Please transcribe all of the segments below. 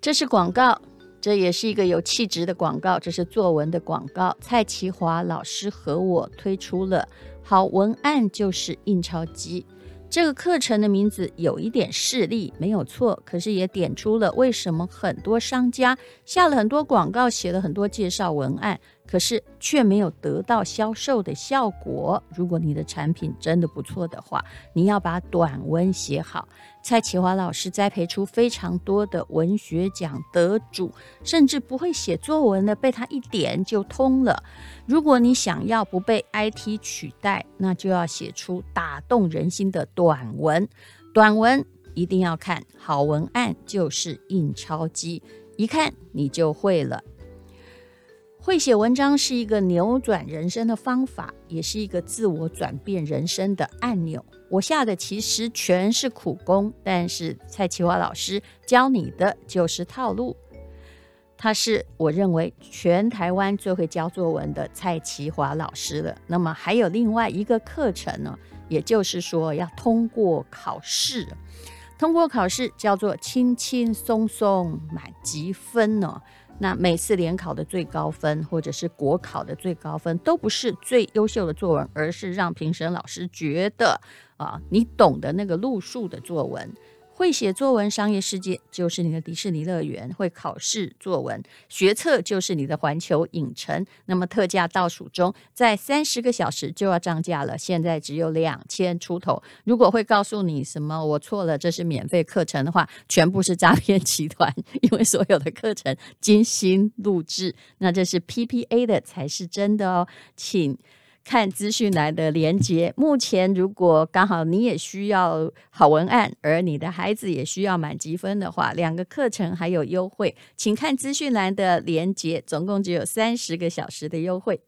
这是广告，这也是一个有气质的广告。这是作文的广告。蔡其华老师和我推出了“好文案就是印钞机”。这个课程的名字有一点势利，没有错，可是也点出了为什么很多商家下了很多广告，写了很多介绍文案。可是却没有得到销售的效果。如果你的产品真的不错的话，你要把短文写好。蔡其华老师栽培出非常多的文学奖得主，甚至不会写作文的，被他一点就通了。如果你想要不被 IT 取代，那就要写出打动人心的短文。短文一定要看，好文案就是印钞机，一看你就会了。会写文章是一个扭转人生的方法，也是一个自我转变人生的按钮。我下的其实全是苦功，但是蔡其华老师教你的就是套路。他是我认为全台湾最会教作文的蔡其华老师了。那么还有另外一个课程呢，也就是说要通过考试，通过考试叫做轻轻松松满级分呢。那每次联考的最高分，或者是国考的最高分，都不是最优秀的作文，而是让评审老师觉得啊，你懂得那个路数的作文。会写作文，商业世界就是你的迪士尼乐园；会考试作文，学测就是你的环球影城。那么特价倒数中，在三十个小时就要涨价了，现在只有两千出头。如果会告诉你什么我错了，这是免费课程的话，全部是诈骗集团，因为所有的课程精心录制，那这是 PPA 的才是真的哦，请。看资讯栏的连接。目前，如果刚好你也需要好文案，而你的孩子也需要满积分的话，两个课程还有优惠，请看资讯栏的连接。总共只有三十个小时的优惠。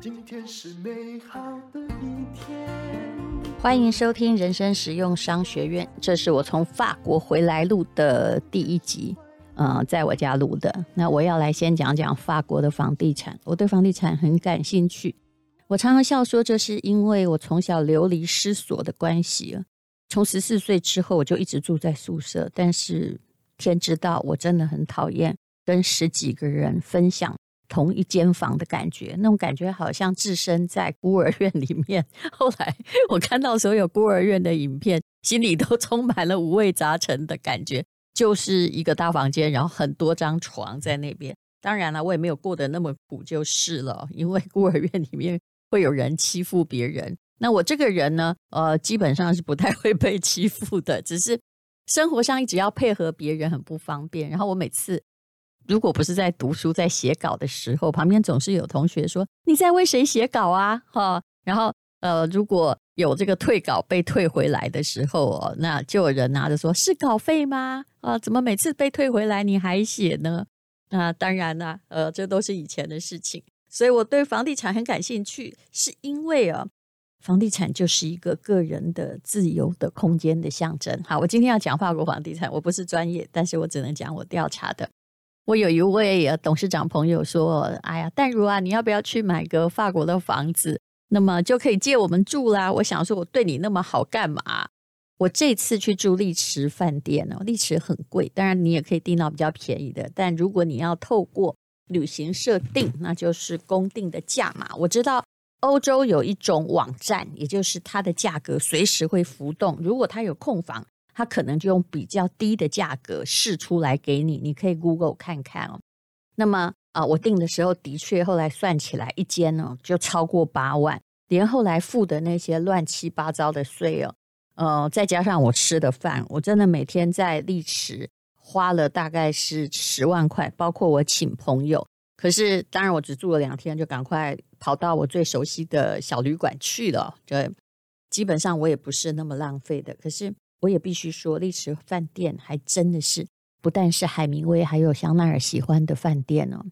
今天是美好的一天。欢迎收听人生实用商学院，这是我从法国回来录的第一集，嗯、在我家录的。那我要来先讲讲法国的房地产，我对房地产很感兴趣。我常常笑说，这是因为我从小流离失所的关系。从十四岁之后，我就一直住在宿舍，但是天知道，我真的很讨厌跟十几个人分享。同一间房的感觉，那种感觉好像置身在孤儿院里面。后来我看到所有孤儿院的影片，心里都充满了五味杂陈的感觉。就是一个大房间，然后很多张床在那边。当然了，我也没有过得那么苦就是了，因为孤儿院里面会有人欺负别人。那我这个人呢，呃，基本上是不太会被欺负的，只是生活上一直要配合别人很不方便。然后我每次。如果不是在读书、在写稿的时候，旁边总是有同学说：“你在为谁写稿啊？”哈，然后呃，如果有这个退稿被退回来的时候哦，那就有人拿着说：“是稿费吗？啊，怎么每次被退回来你还写呢？”那当然啦，呃，这都是以前的事情。所以我对房地产很感兴趣，是因为啊，房地产就是一个个人的自由的空间的象征。好，我今天要讲法国房地产，我不是专业，但是我只能讲我调查的。我有一位董事长朋友说：“哎呀，淡如啊，你要不要去买个法国的房子？那么就可以借我们住啦。”我想说，我对你那么好干嘛？我这次去住丽池饭店哦，丽池很贵，当然你也可以订到比较便宜的。但如果你要透过旅行社订，那就是公定的价嘛。我知道欧洲有一种网站，也就是它的价格随时会浮动。如果它有空房，他可能就用比较低的价格试出来给你，你可以 Google 看看哦。那么啊，我订的时候的确后来算起来一间呢就超过八万，连后来付的那些乱七八糟的税哦，呃，再加上我吃的饭，我真的每天在丽池花了大概是十万块，包括我请朋友。可是当然我只住了两天，就赶快跑到我最熟悉的小旅馆去了。就基本上我也不是那么浪费的，可是。我也必须说，丽池饭店还真的是不但是海明威还有香奈儿喜欢的饭店呢。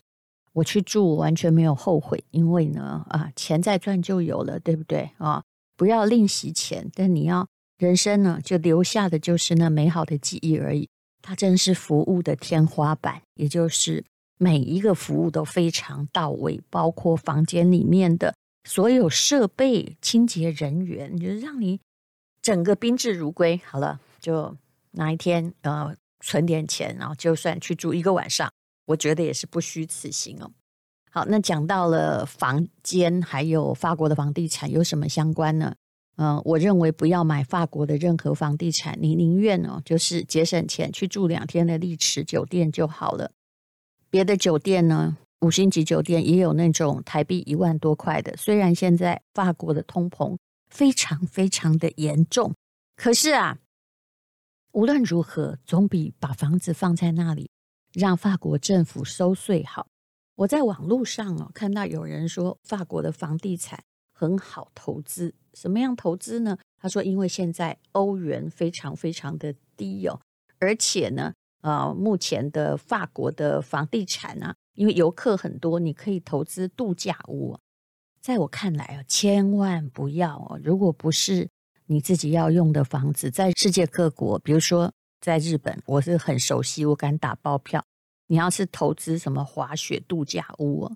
我去住完全没有后悔，因为呢，啊，钱再赚就有了，对不对啊？不要吝惜钱，但你要人生呢，就留下的就是那美好的记忆而已。它真是服务的天花板，也就是每一个服务都非常到位，包括房间里面的所有设备、清洁人员，就是让你整个宾至如归。好了，就哪一天呃存点钱，然后就算去住一个晚上，我觉得也是不虚此行哦。好，那讲到了房间，还有法国的房地产有什么相关呢？嗯、我认为不要买法国的任何房地产，你宁愿哦，就是节省钱去住两天的丽池酒店就好了。别的酒店呢，五星级酒店也有那种台币一万多块的。虽然现在法国的通膨非常非常的严重，可是啊，无论如何，总比把房子放在那里让法国政府收税好。我在网络上哦看到有人说法国的房地产很好投资，什么样投资呢？他说，因为现在欧元非常非常的低哦，而且呢。呃，目前的法国的房地产啊，因为游客很多，你可以投资度假屋。在我看来啊，千万不要哦，如果不是你自己要用的房子，在世界各国，比如说在日本，我是很熟悉，我敢打包票。你要是投资什么滑雪度假屋，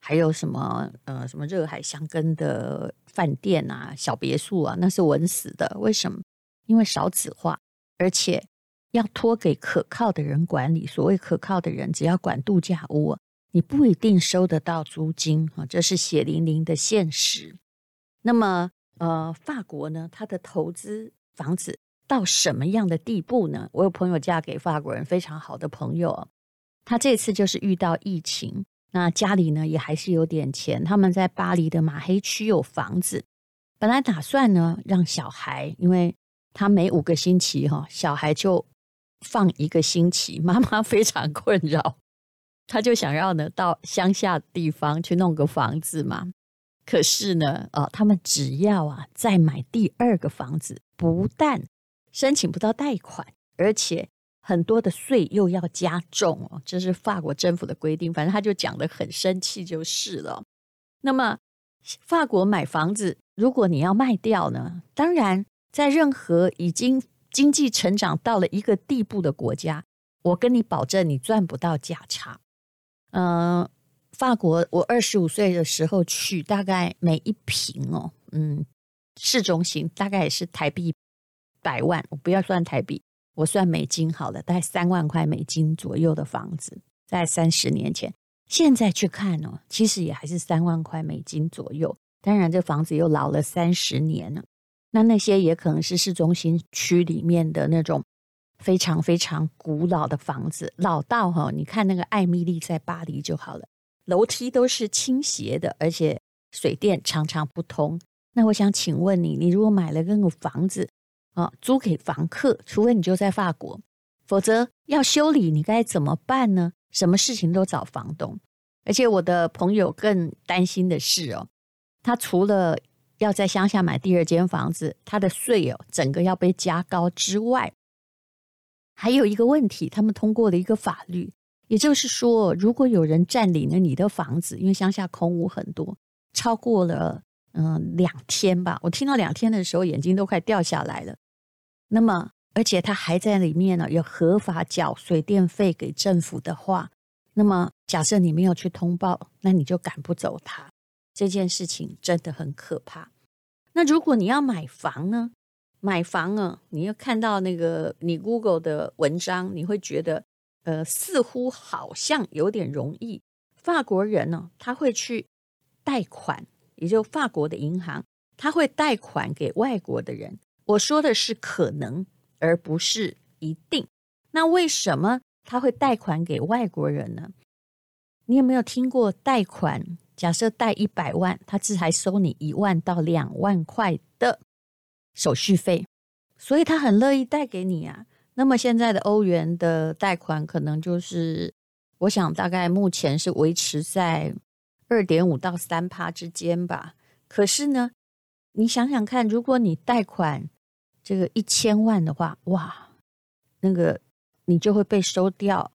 还有什么呃什么热海香根的饭店啊、小别墅啊，那是稳死的。为什么？因为少子化，而且。要托给可靠的人管理。所谓可靠的人，只要管度假屋，你不一定收得到租金啊，这是血淋淋的现实。那么，呃，法国呢，它的投资房子到什么样的地步呢？我有朋友嫁给法国人，非常好的朋友，他这次就是遇到疫情，那家里呢也还是有点钱，他们在巴黎的马黑区有房子，本来打算呢让小孩，因为他每五个星期哈，小孩就。放一个星期，妈妈非常困扰，他就想要呢到乡下地方去弄个房子嘛。可是呢，呃，他们只要啊再买第二个房子，不但申请不到贷款，而且很多的税又要加重哦，这是法国政府的规定。反正他就讲得很生气就是了。那么，法国买房子，如果你要卖掉呢，当然在任何已经。经济成长到了一个地步的国家，我跟你保证，你赚不到价差。呃，法国，我二十五岁的时候去，大概每一平哦，嗯，市中心大概也是台币百万，我不要算台币，我算美金好了，大概三万块美金左右的房子，在三十年前，现在去看哦，其实也还是三万块美金左右。当然，这房子又老了三十年了。那那些也可能是市中心区里面的那种非常非常古老的房子，老到哈，你看那个艾米丽在巴黎就好了，楼梯都是倾斜的，而且水电常常不通。那我想请问你，你如果买了那个房子啊，租给房客，除非你就在法国，否则要修理你该怎么办呢？什么事情都找房东，而且我的朋友更担心的是哦，他除了要在乡下买第二间房子，他的税哦，整个要被加高之外，还有一个问题，他们通过了一个法律，也就是说，如果有人占领了你的房子，因为乡下空屋很多，超过了嗯、两天吧，我听到两天的时候，眼睛都快掉下来了。那么，而且他还在里面呢，有合法缴水电费给政府的话，那么假设你没有去通报，那你就赶不走他。这件事情真的很可怕。那如果你要买房呢？买房啊，你要看到那个你 Google 的文章，你会觉得，呃，似乎好像有点容易。法国人呢，他会去贷款，也就法国的银行，他会贷款给外国的人。我说的是可能，而不是一定。那为什么他会贷款给外国人呢？你有没有听过贷款？假设贷一百万，他只还收你一万到两万块的手续费，所以他很乐意贷给你啊。那么现在的欧元的贷款可能就是，我想大概目前是维持在二点五到三趴之间吧。可是呢，你想想看，如果你贷款这个一千万的话，哇，那个你就会被收掉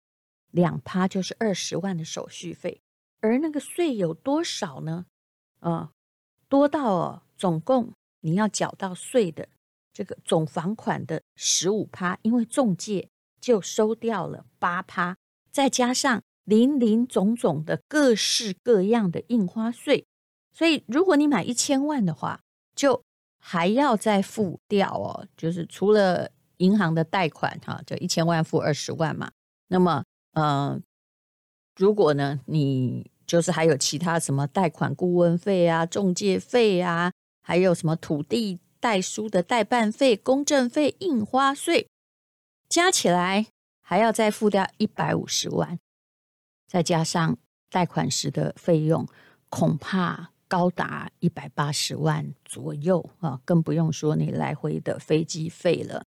两趴，就是二十万的手续费。而那个税有多少呢？啊、多到哦，总共你要缴到税的这个总房款的十五趴，因为中介就收掉了八趴，再加上林林总总的各式各样的印花税，所以如果你买一千万的话，就还要再付掉哦，就是除了银行的贷款哈，就一千万付二十万嘛。那么，嗯、如果呢，你就是还有其他什么贷款顾问费啊、中介费啊，还有什么土地代书的代办费、公证费、印花税，加起来还要再付掉一百五十万，再加上贷款时的费用，恐怕。高达一百八十万左右啊，更不用说你来回的飞机费了。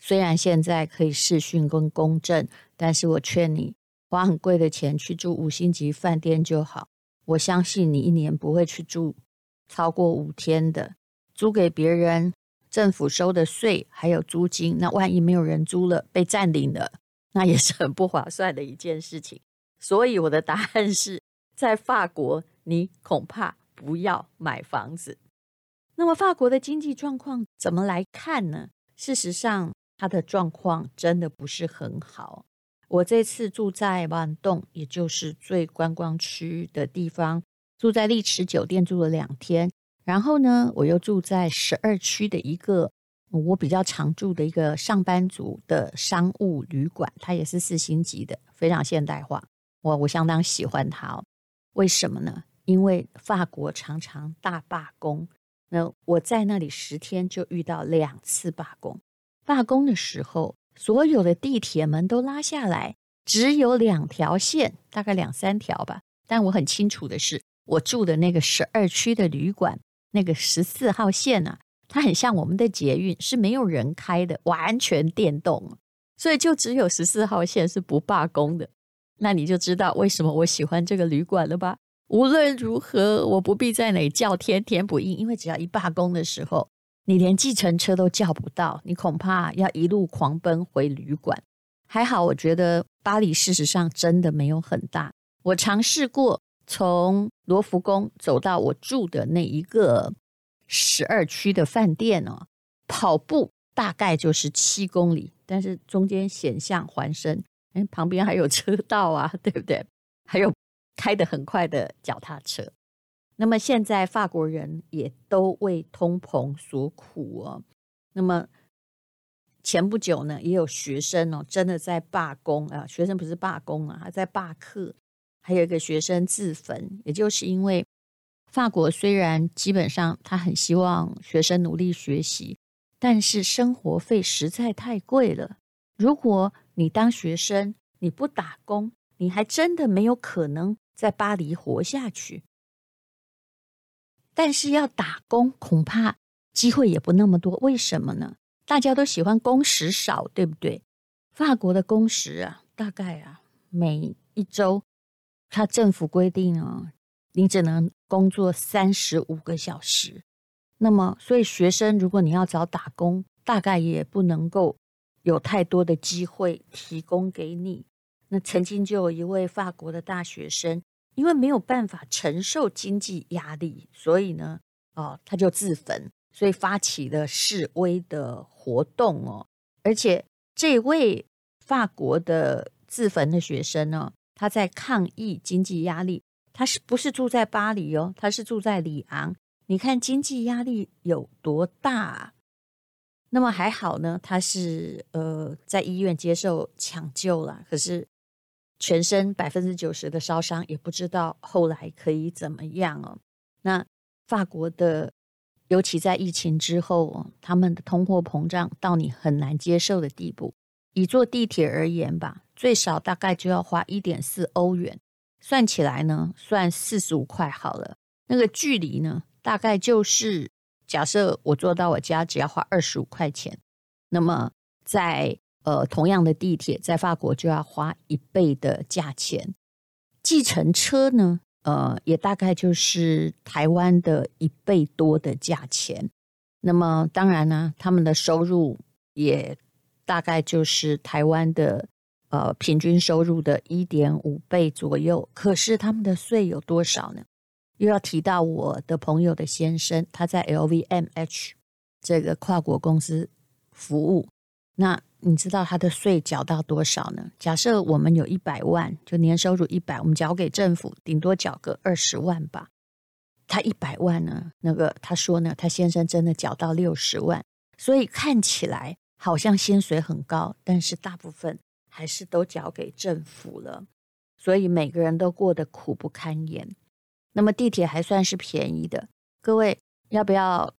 虽然现在可以视讯跟公证，但是我劝你花很贵的钱去住五星级饭店就好。我相信你一年不会去住超过五天的，租给别人，政府收的税还有租金，那万一没有人租了，被占领了，那也是很不划算的一件事情。所以我的答案是在法国，你恐怕。不要买房子。那么法国的经济状况怎么来看呢？事实上，它的状况真的不是很好。我这次住在万栋，也就是最观光区的地方，住在丽池酒店住了两天。然后呢，我又住在十二区的一个我比较常住的一个上班族的商务旅馆，它也是四星级的，非常现代化。我我相当喜欢它哦。为什么呢？因为法国常常大罢工，那我在那里十天就遇到两次罢工。罢工的时候，所有的地铁门都拉下来，只有两条线，大概两三条吧。但我很清楚的是，我住的那个十二区的旅馆，那个十四号线啊，它很像我们的捷运，是没有人开的，完全电动，所以就只有十四号线是不罢工的。那你就知道为什么我喜欢这个旅馆了吧？无论如何，我不必在那里叫天天不应，因为只要一罢工的时候，你连计程车都叫不到，你恐怕要一路狂奔回旅馆。还好，我觉得巴黎事实上真的没有很大。我尝试过从罗浮宫走到我住的那一个十二区的饭店哦，跑步大概就是七公里，但是中间险象环生，哎，旁边还有车道啊，对不对？还有。开得很快的脚踏车，那么现在法国人也都为通膨所苦哦。那么前不久呢，也有学生哦，真的在罢工啊。学生不是罢工啊，他在罢课。还有一个学生自焚，也就是因为法国虽然基本上他很希望学生努力学习，但是生活费实在太贵了。如果你当学生，你不打工，你还真的没有可能。在巴黎活下去，但是要打工恐怕机会也不那么多。为什么呢？大家都喜欢工时少，对不对？法国的工时啊，大概啊，每一周，他政府规定啊，你只能工作三十五个小时。那么，所以学生如果你要找打工，大概也不能够有太多的机会提供给你。那曾经就有一位法国的大学生，因为没有办法承受经济压力，所以呢，哦，他就自焚，所以发起了示威的活动哦。而且这位法国的自焚的学生呢，他在抗议经济压力，他是不是住在巴黎哦？他是住在里昂。你看经济压力有多大啊？那么还好呢，他是呃在医院接受抢救了，可是。全身百分之九十的烧伤，也不知道后来可以怎么样哦。那法国的，尤其在疫情之后哦，他们的通货膨胀到你很难接受的地步。以坐地铁而言吧，最少大概就要花一点四欧元，算起来呢，算四十五块好了。那个距离呢，大概就是假设我坐到我家只要花二十五块钱，那么在。呃，同样的地铁在法国就要花一倍的价钱，计程车呢，呃，也大概就是台湾的一倍多的价钱。那么当然呢，他们的收入也大概就是台湾的呃平均收入的一点五倍左右。可是他们的税有多少呢？又要提到我的朋友的先生，他在 LVMH 这个跨国公司服务，那。你知道他的税缴到多少呢？假设我们有一百万，就年收入一百，我们缴给政府顶多缴个二十万吧。他一百万呢，那个他说呢，他先生真的缴到六十万，所以看起来好像薪水很高，但是大部分还是都交给政府了，所以每个人都过得苦不堪言。那么地铁还算是便宜的，各位要不要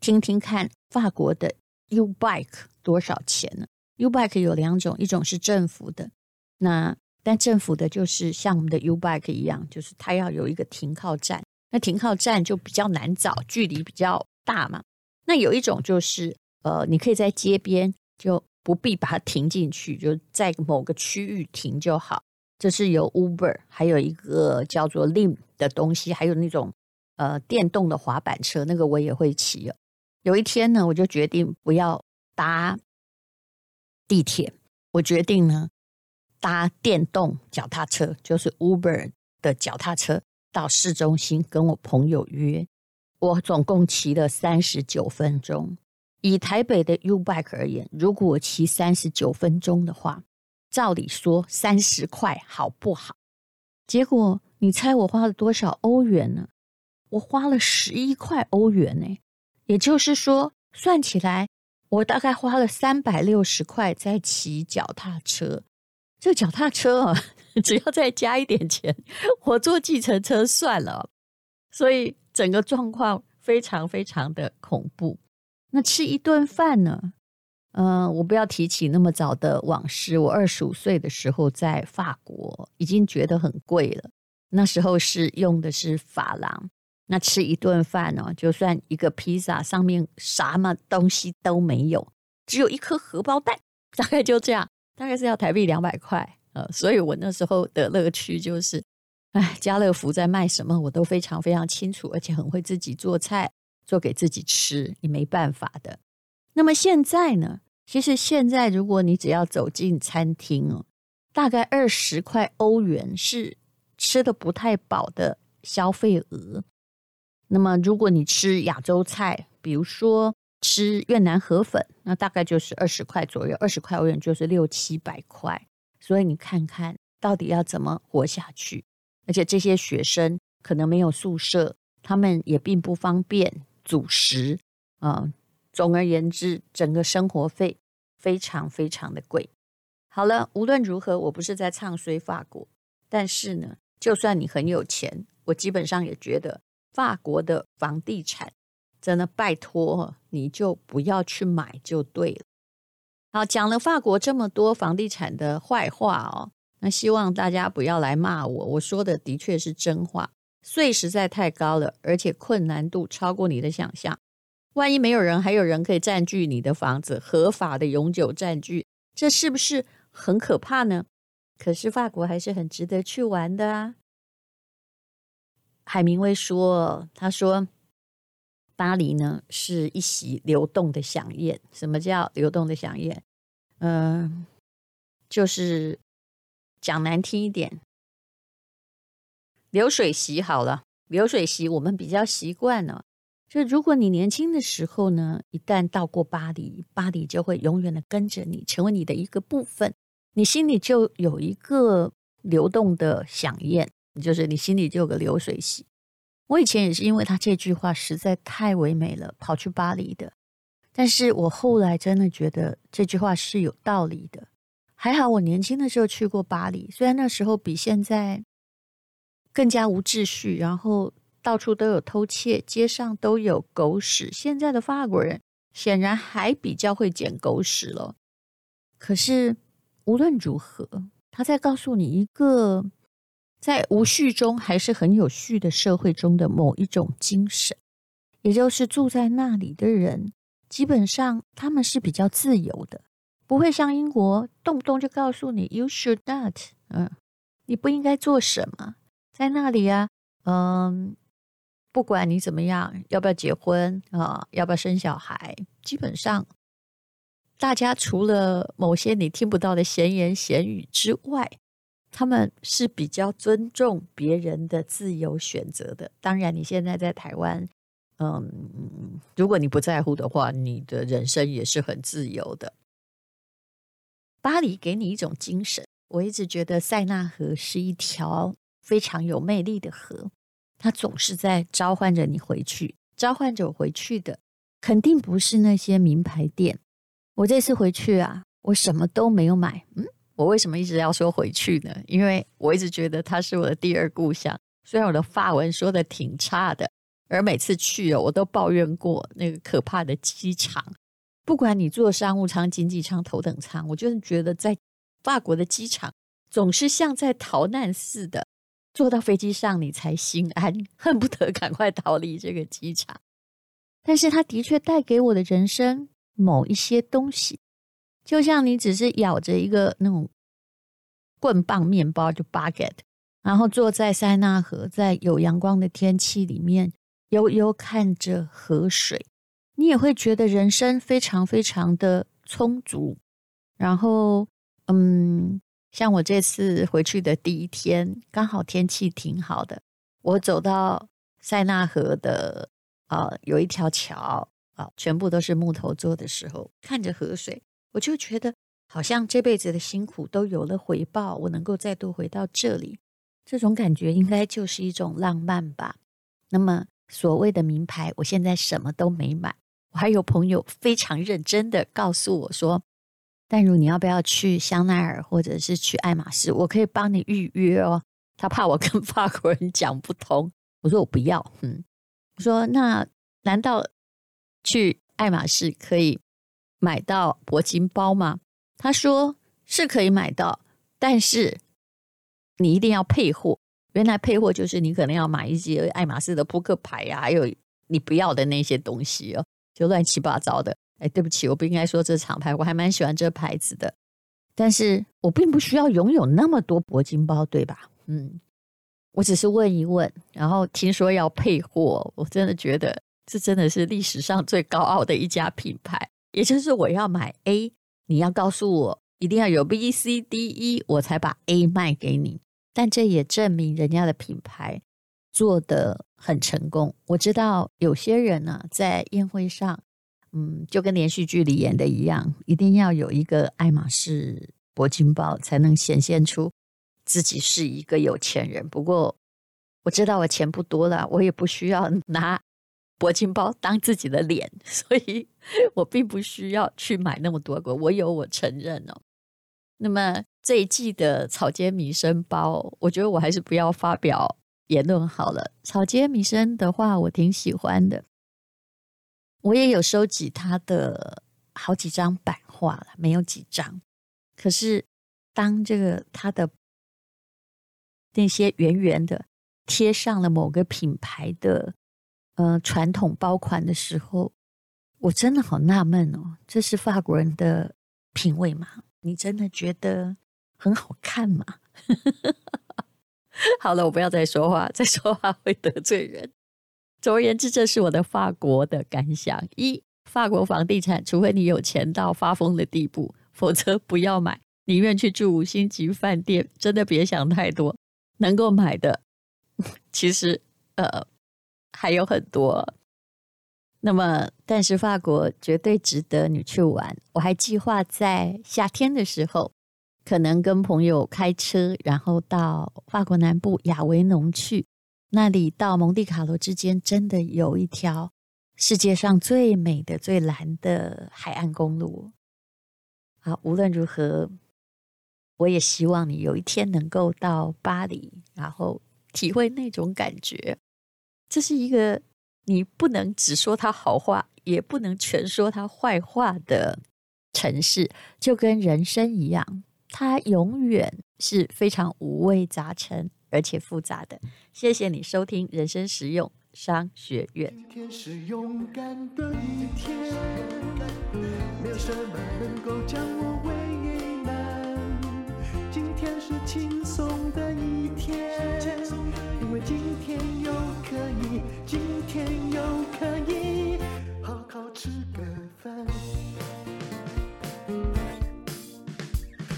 听听看法国的 U Bike 多少钱呢？U Bike 有两种，一种是政府的，那但政府的就是像我们的 U Bike 一样，就是它要有一个停靠站。那停靠站就比较难找，距离比较大嘛。那有一种就是，呃，你可以在街边，就不必把它停进去，就在某个区域停就好。这是有 Uber，还有一个叫做 Lim 的东西，还有那种呃电动的滑板车，那个我也会骑。有一天呢，我就决定不要搭地铁，我决定呢搭电动脚踏车，就是 Uber 的脚踏车。到市中心跟我朋友约，我总共骑了三十九分钟。以台北的 U Bike 而言，如果我骑三十九分钟的话，照理说三十块好不好？结果你猜我花了多少欧元呢？我花了十一块欧元呢，也就是说，算起来我大概花了三百六十块在骑脚踏车。这脚踏车啊，只要再加一点钱，我坐计程车算了。所以整个状况非常非常的恐怖。那吃一顿饭呢？嗯、我不要提起那么早的往事。我二十五岁的时候在法国，已经觉得很贵了。那时候是用的是法郎。那吃一顿饭呢，就算一个披萨上面什么东西都没有，只有一颗荷包蛋，大概就这样。大概是要台币两百块，呃，所以我那时候的乐趣就是，哎，家乐福在卖什么我都非常非常清楚，而且很会自己做菜，做给自己吃，你没办法的。那么现在呢？其实现在如果你只要走进餐厅哦，大概二十块欧元是吃得不太饱的消费额。那么如果你吃亚洲菜，比如说，吃越南河粉，那大概就是二十块左右，二十块欧元就是六七百块。所以你看看到底要怎么活下去？而且这些学生可能没有宿舍，他们也并不方便主食啊、总而言之，整个生活费非常非常的贵。好了，无论如何，我不是在唱衰法国，但是呢，就算你很有钱，我基本上也觉得法国的房地产。真的拜托，你就不要去买就对了。好，讲了法国这么多房地产的坏话哦，那希望大家不要来骂我。我说的的确是真话，税实在太高了，而且困难度超过你的想象。万一没有人，还有人可以占据你的房子，合法的永久占据，这是不是很可怕呢？可是法国还是很值得去玩的啊。海明威说，他说。巴黎呢，是一席流动的响宴。什么叫流动的响宴？嗯、就是讲难听一点，流水席好了。流水席我们比较习惯了。就如果你年轻的时候呢，一旦到过巴黎，巴黎就会永远的跟着你，成为你的一个部分。你心里就有一个流动的饗宴，就是你心里就有个流水席。我以前也是因为他这句话实在太唯美了，跑去巴黎的。但是我后来真的觉得这句话是有道理的。还好我年轻的时候去过巴黎，虽然那时候比现在更加无秩序，然后到处都有偷窃，街上都有狗屎。现在的法国人显然还比较会捡狗屎了。可是无论如何，他在告诉你一个。在无序中还是很有序的社会中的某一种精神，也就是住在那里的人，基本上他们是比较自由的，不会像英国动不动就告诉你 “you should not”，嗯，你不应该做什么。在那里啊，嗯，不管你怎么样，要不要结婚啊，要不要生小孩，基本上大家除了某些你听不到的闲言闲语之外。他们是比较尊重别人的自由选择的。当然，你现在在台湾，嗯，如果你不在乎的话，你的人生也是很自由的。巴黎给你一种精神，我一直觉得塞纳河是一条非常有魅力的河。它总是在召唤着你回去，召唤着我回去的，肯定不是那些名牌店。我这次回去啊，我什么都没有买。嗯，我为什么一直要说回去呢？因为我一直觉得它是我的第二故乡。虽然我的法文说的挺差的，而每次去哦，我都抱怨过那个可怕的机场。不管你坐商务舱、经济舱、头等舱，我就是觉得在法国的机场总是像在逃难似的。坐到飞机上，你才心安，恨不得赶快逃离这个机场。但是它的确带给我的人生某一些东西，就像你只是咬着一个那种棍棒面包，就 baguet，然后坐在塞纳河，在有阳光的天气里面，悠悠看着河水，你也会觉得人生非常非常的充足。然后，嗯。像我这次回去的第一天，刚好天气挺好的。我走到塞纳河的啊、呃，有一条桥啊、全部都是木头做的时候，看着河水，我就觉得好像这辈子的辛苦都有了回报。我能够再度回到这里，这种感觉应该就是一种浪漫吧。那么所谓的名牌，我现在什么都没买。我还有朋友非常认真的告诉我说。但如你要不要去香奈儿或者是去爱马仕？我可以帮你预约哦。他怕我跟 法国人讲不通，我说我不要。嗯，我说那难道去爱马仕可以买到铂金包吗？他说是可以买到，但是你一定要配货。原来配货就是你可能要买一些爱马仕的扑克牌呀、啊，还有你不要的那些东西哦，就乱七八糟的。哎，对不起，我不应该说这厂牌，我还蛮喜欢这牌子的，但是我并不需要拥有那么多铂金包，对吧？嗯，我只是问一问，然后听说要配货，我真的觉得这真的是历史上最高傲的一家品牌。也就是我要买 A，你要告诉我一定要有 B、C、D、E，我才把 A 卖给你。但这也证明人家的品牌做得很成功。我知道有些人呢，在宴会上。嗯，就跟连续剧里演的一样，一定要有一个爱马仕铂金包，才能显现出自己是一个有钱人。不过我知道我钱不多了，我也不需要拿铂金包当自己的脸，所以我并不需要去买那么多个。我有，我承认哦。那么这一季的草间弥生包，我觉得我还是不要发表言论好了。草间弥生的话，我挺喜欢的。我也有收集他的好几张版画了，没有几张。可是当这个他的那些圆圆的贴上了某个品牌的呃传统包款的时候，我真的好纳闷哦，这是法国人的品味吗？你真的觉得很好看吗？好了，我不要再说话，再说话会得罪人。总而言之，这是我的法国的感想：一、法国房地产，除非你有钱到发疯的地步，否则不要买，宁愿去住五星级饭店。真的别想太多，能够买的 其实呃还有很多。那么，但是法国绝对值得你去玩。我还计划在夏天的时候，可能跟朋友开车，然后到法国南部亚维农去。那里到蒙地卡罗之间，真的有一条世界上最美的、最蓝的海岸公路。好，无论如何，我也希望你有一天能够到巴黎，然后体会那种感觉。这是一个你不能只说它好话，也不能全说它坏话的城市，就跟人生一样，它永远是非常五味杂陈。而且复杂的，谢谢你收听人生实用商学院。今天是勇敢的一天，没有什么能够将我为难。今天是轻松的一天，因为今天又可以，今天又可以好好吃个饭，